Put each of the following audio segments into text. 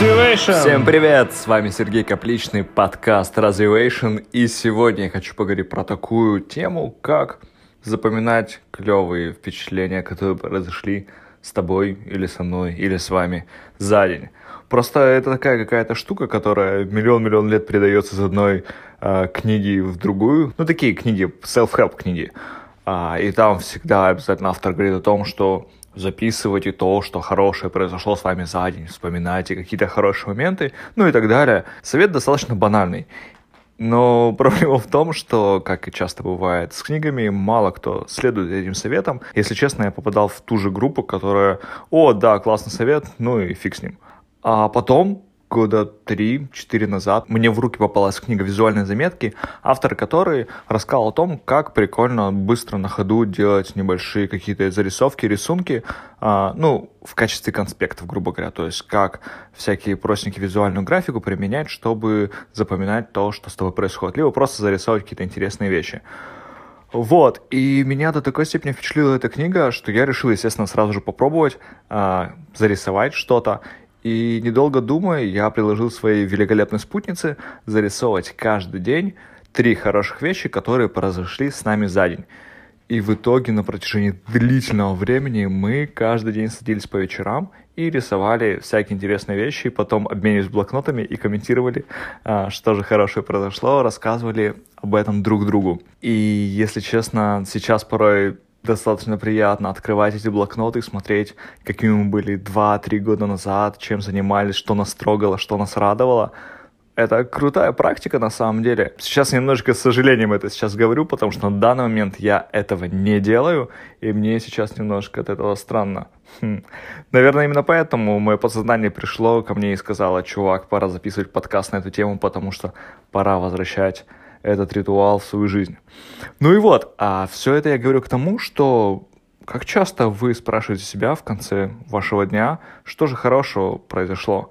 Развивation! Всем привет! С вами Сергей Капличный, подкаст Развивation. И сегодня я хочу поговорить про такую тему, как запоминать клевые впечатления, которые произошли с тобой или со мной, или с вами за день. Просто это такая какая-то штука, которая миллион-миллион лет передается из одной э, книги в другую. Ну, такие книги, self-help книги. А, и там всегда обязательно автор говорит о том, что записывайте то, что хорошее произошло с вами за день, вспоминайте какие-то хорошие моменты, ну и так далее. Совет достаточно банальный. Но проблема в том, что, как и часто бывает с книгами, мало кто следует этим советам. Если честно, я попадал в ту же группу, которая, о, да, классный совет, ну и фиг с ним. А потом года три-четыре назад мне в руки попалась книга «Визуальные заметки», автор которой рассказал о том, как прикольно быстро на ходу делать небольшие какие-то зарисовки, рисунки, а, ну, в качестве конспектов, грубо говоря, то есть как всякие простенькие визуальную графику применять, чтобы запоминать то, что с тобой происходит, либо просто зарисовать какие-то интересные вещи. Вот, и меня до такой степени впечатлила эта книга, что я решил, естественно, сразу же попробовать э, зарисовать что-то. И недолго думая, я предложил своей великолепной спутнице зарисовывать каждый день три хороших вещи, которые произошли с нами за день. И в итоге на протяжении длительного времени мы каждый день садились по вечерам и рисовали всякие интересные вещи, потом обменивались блокнотами и комментировали, а, что же хорошее произошло, рассказывали об этом друг другу. И если честно, сейчас порой достаточно приятно открывать эти блокноты и смотреть, какими мы были 2-3 года назад, чем занимались, что нас трогало, что нас радовало. Это крутая практика на самом деле. Сейчас немножко с сожалением это сейчас говорю, потому что на данный момент я этого не делаю, и мне сейчас немножко от этого странно. Хм. Наверное, именно поэтому мое подсознание пришло ко мне и сказало, чувак, пора записывать подкаст на эту тему, потому что пора возвращать этот ритуал в свою жизнь. Ну и вот, а все это я говорю к тому, что как часто вы спрашиваете себя в конце вашего дня, что же хорошего произошло?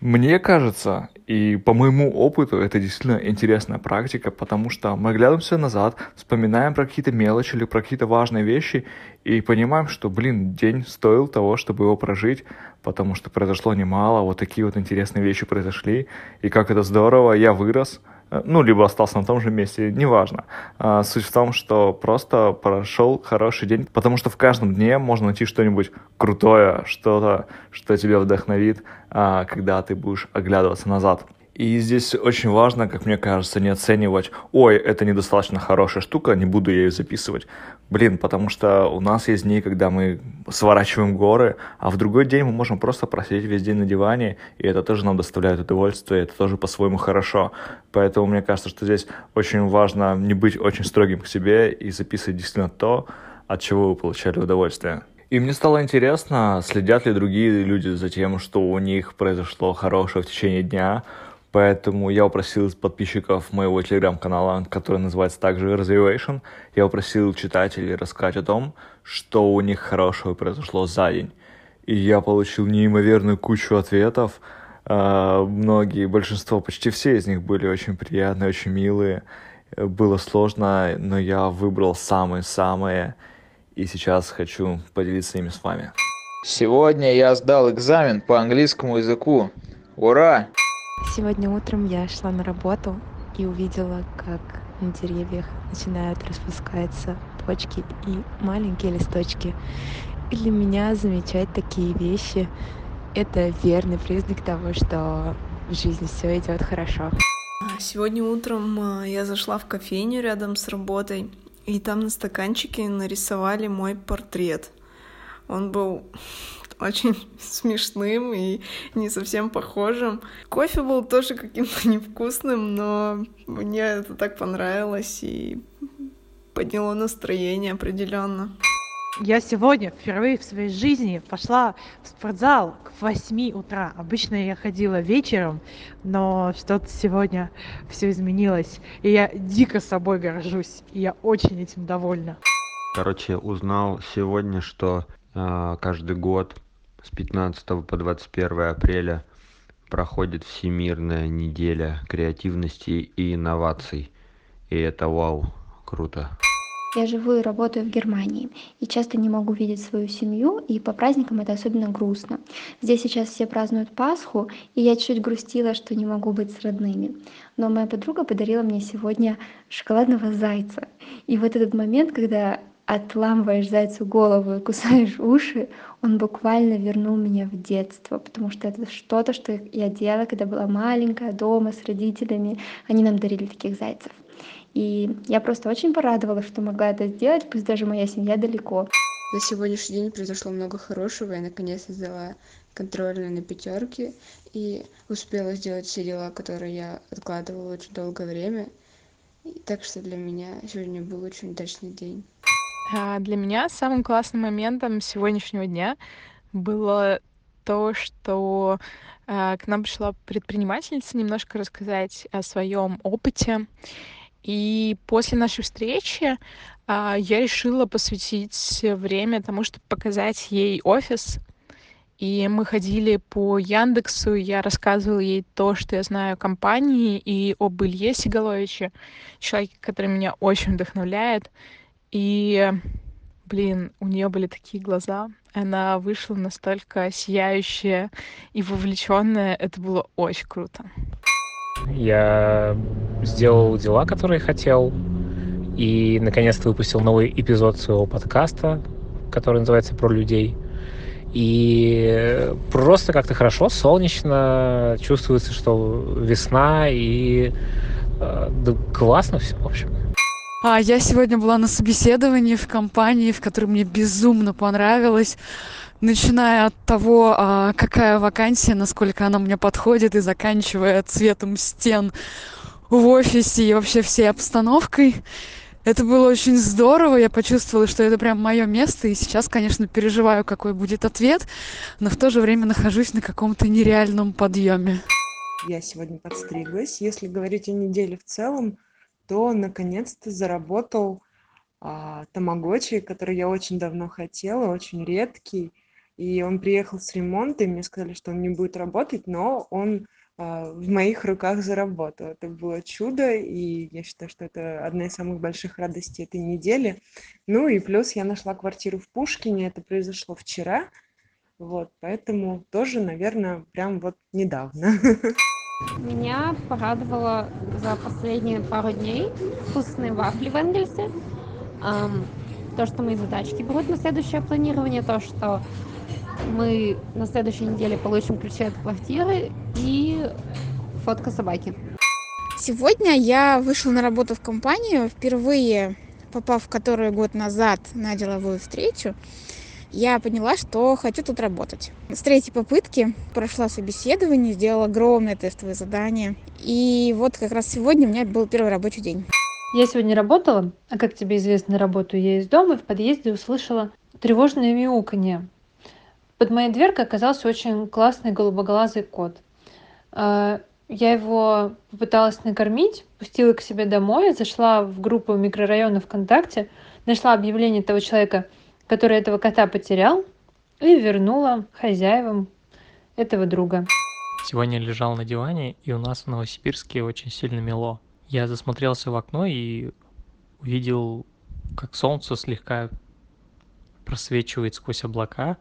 Мне кажется, и по моему опыту, это действительно интересная практика, потому что мы глядимся назад, вспоминаем про какие-то мелочи или про какие-то важные вещи и понимаем, что, блин, день стоил того, чтобы его прожить, потому что произошло немало, вот такие вот интересные вещи произошли, и как это здорово, я вырос, ну, либо остался на том же месте, неважно. А, суть в том, что просто прошел хороший день, потому что в каждом дне можно найти что-нибудь крутое, что-то, что тебя вдохновит, а, когда ты будешь оглядываться назад. И здесь очень важно, как мне кажется, не оценивать, ой, это недостаточно хорошая штука, не буду я ее записывать. Блин, потому что у нас есть дни, когда мы сворачиваем горы, а в другой день мы можем просто просидеть весь день на диване, и это тоже нам доставляет удовольствие, это тоже по-своему хорошо. Поэтому мне кажется, что здесь очень важно не быть очень строгим к себе и записывать действительно то, от чего вы получали удовольствие. И мне стало интересно, следят ли другие люди за тем, что у них произошло хорошее в течение дня, Поэтому я упросил подписчиков моего телеграм-канала, который называется также Развивation, я упросил читателей рассказать о том, что у них хорошего произошло за день. И я получил неимоверную кучу ответов. А, многие, большинство, почти все из них были очень приятные, очень милые. Было сложно, но я выбрал самые-самые. И сейчас хочу поделиться ими с вами. Сегодня я сдал экзамен по английскому языку. Ура! Сегодня утром я шла на работу и увидела, как на деревьях начинают распускаться почки и маленькие листочки. И для меня замечать такие вещи — это верный признак того, что в жизни все идет хорошо. Сегодня утром а, я зашла в кофейню рядом с работой, и там на стаканчике нарисовали мой портрет. Он был очень смешным и не совсем похожим. Кофе был тоже каким-то невкусным, но мне это так понравилось и подняло настроение определенно. Я сегодня впервые в своей жизни пошла в спортзал к 8 утра. Обычно я ходила вечером, но что-то сегодня все изменилось. И я дико собой горжусь. И я очень этим довольна. Короче, узнал сегодня, что э, каждый год с 15 по 21 апреля проходит Всемирная неделя креативности и инноваций. И это вау, круто. Я живу и работаю в Германии и часто не могу видеть свою семью, и по праздникам это особенно грустно. Здесь сейчас все празднуют Пасху, и я чуть грустила, что не могу быть с родными. Но моя подруга подарила мне сегодня шоколадного зайца. И вот этот момент, когда отламываешь зайцу голову и кусаешь уши, он буквально вернул меня в детство, потому что это что-то, что я делала, когда была маленькая, дома с родителями. Они нам дарили таких зайцев. И я просто очень порадовалась, что могла это сделать, пусть даже моя семья далеко. На сегодняшний день произошло много хорошего. Я наконец сдала контрольные на пятерки и успела сделать все дела, которые я откладывала очень долгое время. И так что для меня сегодня был очень удачный день. А для меня самым классным моментом сегодняшнего дня было то, что э, к нам пришла предпринимательница немножко рассказать о своем опыте. И после нашей встречи а, я решила посвятить время тому, чтобы показать ей офис. И мы ходили по Яндексу, я рассказывала ей то, что я знаю о компании и об Илье Сигаловиче, человеке, который меня очень вдохновляет. И, блин, у нее были такие глаза. Она вышла настолько сияющая и вовлеченная. Это было очень круто. Я сделал дела, которые хотел, и наконец-то выпустил новый эпизод своего подкаста, который называется «Про людей». И просто как-то хорошо, солнечно, чувствуется, что весна, и э, да, классно все, в общем. А я сегодня была на собеседовании в компании, в которой мне безумно понравилось начиная от того а, какая вакансия насколько она мне подходит и заканчивая цветом стен в офисе и вообще всей обстановкой. Это было очень здорово я почувствовала что это прям моё место и сейчас конечно переживаю какой будет ответ но в то же время нахожусь на каком-то нереальном подъеме я сегодня подстриглась. Если говорить о неделе в целом то наконец-то заработал а, тамагочи который я очень давно хотела очень редкий и он приехал с ремонта, и мне сказали, что он не будет работать, но он а, в моих руках заработал. Это было чудо, и я считаю, что это одна из самых больших радостей этой недели. Ну и плюс я нашла квартиру в Пушкине, это произошло вчера, вот, поэтому тоже, наверное, прям вот недавно. Меня порадовало за последние пару дней вкусные вафли в Энгельсе, то, что мои задачки будут на следующее планирование, то, что мы на следующей неделе получим ключи от квартиры и фотка собаки. Сегодня я вышла на работу в компанию, впервые попав в который год назад на деловую встречу, я поняла, что хочу тут работать. С третьей попытки прошла собеседование, сделала огромное тестовое задание. И вот как раз сегодня у меня был первый рабочий день. Я сегодня работала, а как тебе известно, работаю я из дома, и в подъезде услышала тревожное мяуканье под моей дверкой оказался очень классный голубоглазый кот а, я его попыталась накормить пустила к себе домой зашла в группу микрорайона вконтакте нашла объявление того человека который этого кота потерял и вернула хозяевам этого друга. Сегодня лежал на диване и у нас в новосибирске очень сильно мело. Я засмотрелся в окно и увидел как солнце слегка просвечивает сквозь облака.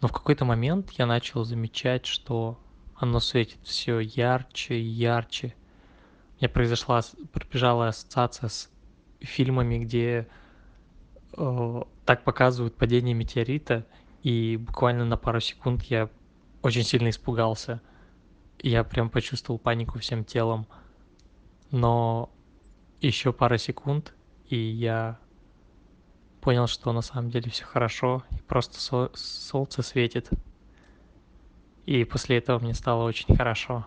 Но в какой-то момент я начал замечать что оно светит все ярче и ярче. У меня произошла пробежала ассоциация с фильмами где э, так показывают падение метеорита и буквально на пару секунд я очень сильно испугался я прям почувствовал панику всем телом но еще пара секунд и я понял, что на самом деле все хорошо, и просто со солнце светит. И после этого мне стало очень хорошо.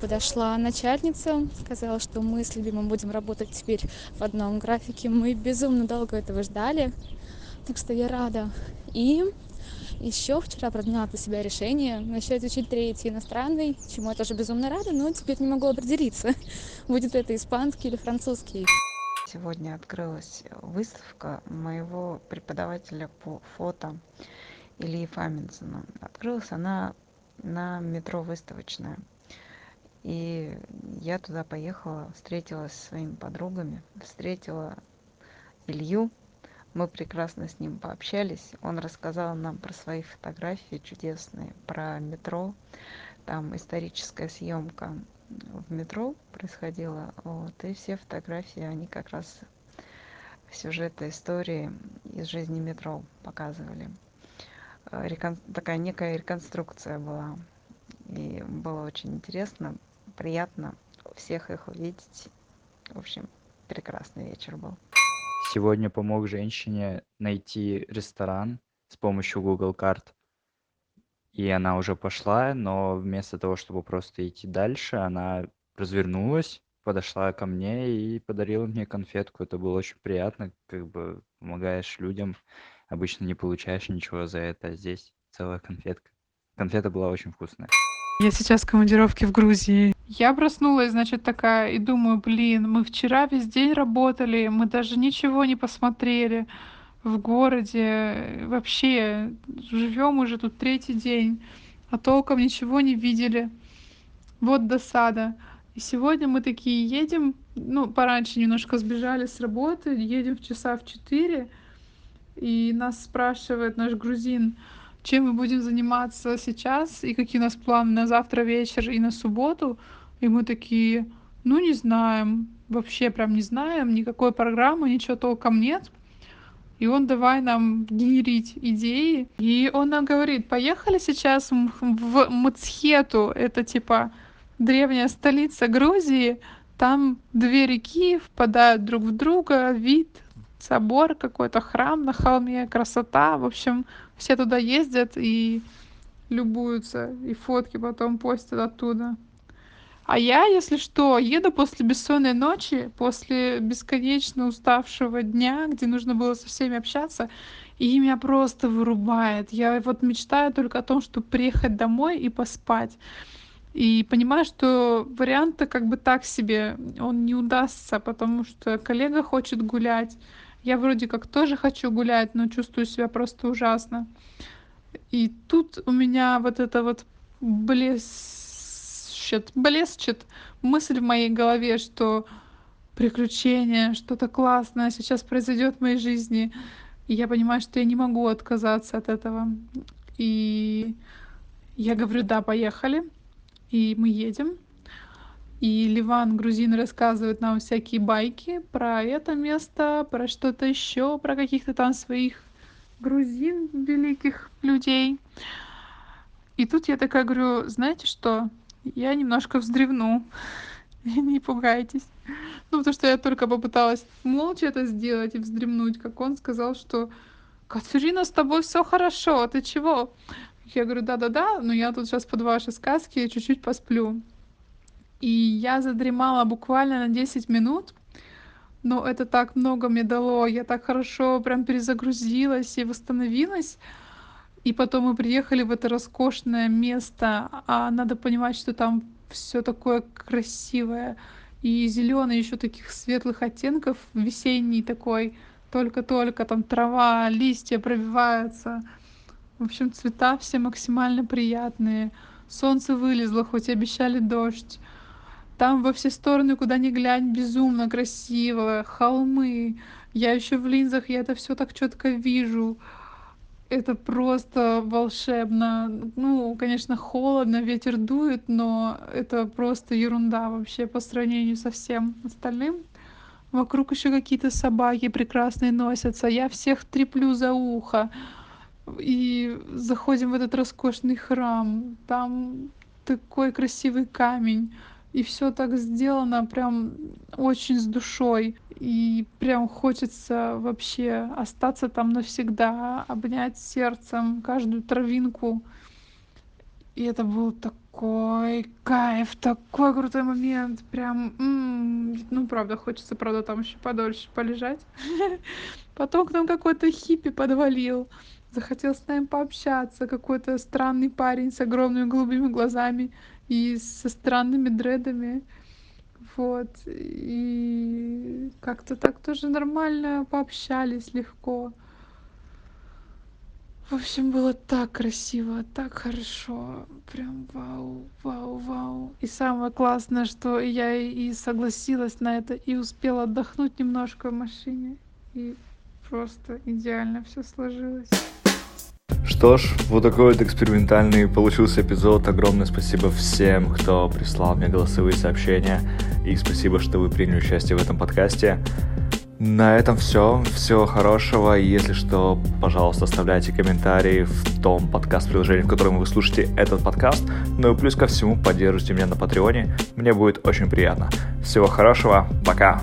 Подошла начальница, сказала, что мы с любимым будем работать теперь в одном графике. Мы безумно долго этого ждали, так что я рада. И еще вчера приняла для себя решение начать учить третий иностранный, чему я тоже безумно рада, но теперь не могу определиться, будет это испанский или французский сегодня открылась выставка моего преподавателя по фото ильи фаминсона открылась она на метро выставочная и я туда поехала встретилась со своими подругами встретила илью. Мы прекрасно с ним пообщались. Он рассказал нам про свои фотографии чудесные про метро. Там историческая съемка в метро происходила вот и все фотографии они как раз сюжеты истории из жизни метро показывали. Такая некая реконструкция была и было очень интересно приятно всех их увидеть. В общем прекрасный вечер был. Сегодня помог женщине найти ресторан с помощью google карт. И она уже пошла но вместо того чтобы просто идти дальше она развернулась подошла ко мне и подарила мне конфетку. Это было очень приятно как бы помогаешь людям. Обычно не получаешь ничего за это а здесь целая конфетка. Конфета была очень вкусная. Я сейчас в командировке в грузии я проснулась значит такая и думаю блин мы вчера весь день работали мы даже ничего не посмотрели в городе вообще живем уже тут третий день а толком ничего не видели вот досада. И сегодня мы такие едем ну пораньше немножко сбежали с работы едем в часа в четыре и нас спрашивает наш грузин чем мы будем заниматься сейчас и какие у нас планы на завтра вечер и на субботу. И мы такие ну не знаем вообще прям не знаем никакой программы ничего толком нет и он давай нам генерить идеи. И он нам говорит поехали сейчас в мцхету это типа древняя столица грузии. Там две реки впадают друг в друга вид собор какой-то храм на холме красота. В общем все туда ездят и любуются и фотки потом постят оттуда. А я если что еду после бессонной ночи после бесконечно уставшего дня где нужно было со всеми общаться и меня просто вырубает. Я вот мечтаю только о том чтобы приехать домой и поспать. И понимаю что вариант-то как бы так себе. Он не удастся потому что коллега хочет гулять я вроде как тоже хочу гулять но чувствую себя просто ужасно. И тут у меня вот это вот блещет блещет мысль в моей голове что приключение что-то классное сейчас произойдет в моей жизни. И я понимаю что я не могу отказаться от этого. И я говорю да поехали и мы едем и ливан грузин рассказывает нам всякие байки про это место про что-то ещё про каких-то там своих грузин великих людей. И тут я такая говорю знаете что? Я немножко вздревну. Не пугайтесь ну потому что я только попыталась молча это сделать и вздремнуть как он сказал что катерина с тобой всё хорошо ты чего? Я говорю да-да-да но я тут сейчас под ваши сказки чуть-чуть посплю и я задремала буквально на десять минут. Но это так много мне дало. Я так хорошо прям перезагрузилась и восстановилась. И потом мы приехали в это роскошное место. А надо понимать что там всё такое красивое. И зелёный ещё таких светлых оттенков весенний такой. Только-только там трава листья пробиваются. В общем цвета все максимально приятные. Солнце вылезло хоть и обещали дождь там во все стороны куда ни глянь безумно красиво холмы. Я ещё в линзах я это всё так чётко вижу. Это просто волшебно. Ну конечно холодно ветер дует но это просто ерунда вообще по сравнению со всем остальным. Вокруг ещё какие-то собаки прекрасные носятся. Я всех треплю за ухо. И заходим в этот роскошный храм. Там такой красивый камень и всё так сделано прям очень с душой. И прям хочется вообще остаться там навсегда обнять сердцем каждую травинку. И это был такой кайф такой крутой момент. Прям ну правда хочется правда там ещё подольше полежать. Потом к нам какой-то хиппи подвалил. Захотел с нами пообщаться какой-то странный парень с огромными голубыми глазами и со странными дредами. Вот. И как-то так тоже нормально пообщались легко. В общем было так красиво так хорошо. Прям вау вау вау. И самое классное что я и согласилась на это и успела отдохнуть немножко в машине. И просто идеально все сложилось. Что ж, вот такой вот экспериментальный получился эпизод. Огромное спасибо всем, кто прислал мне голосовые сообщения. И спасибо, что вы приняли участие в этом подкасте. На этом все. Всего хорошего. Если что, пожалуйста, оставляйте комментарии в том подкаст-приложении, в котором вы слушаете этот подкаст. Ну и плюс ко всему, поддержите меня на Патреоне. Мне будет очень приятно. Всего хорошего. Пока.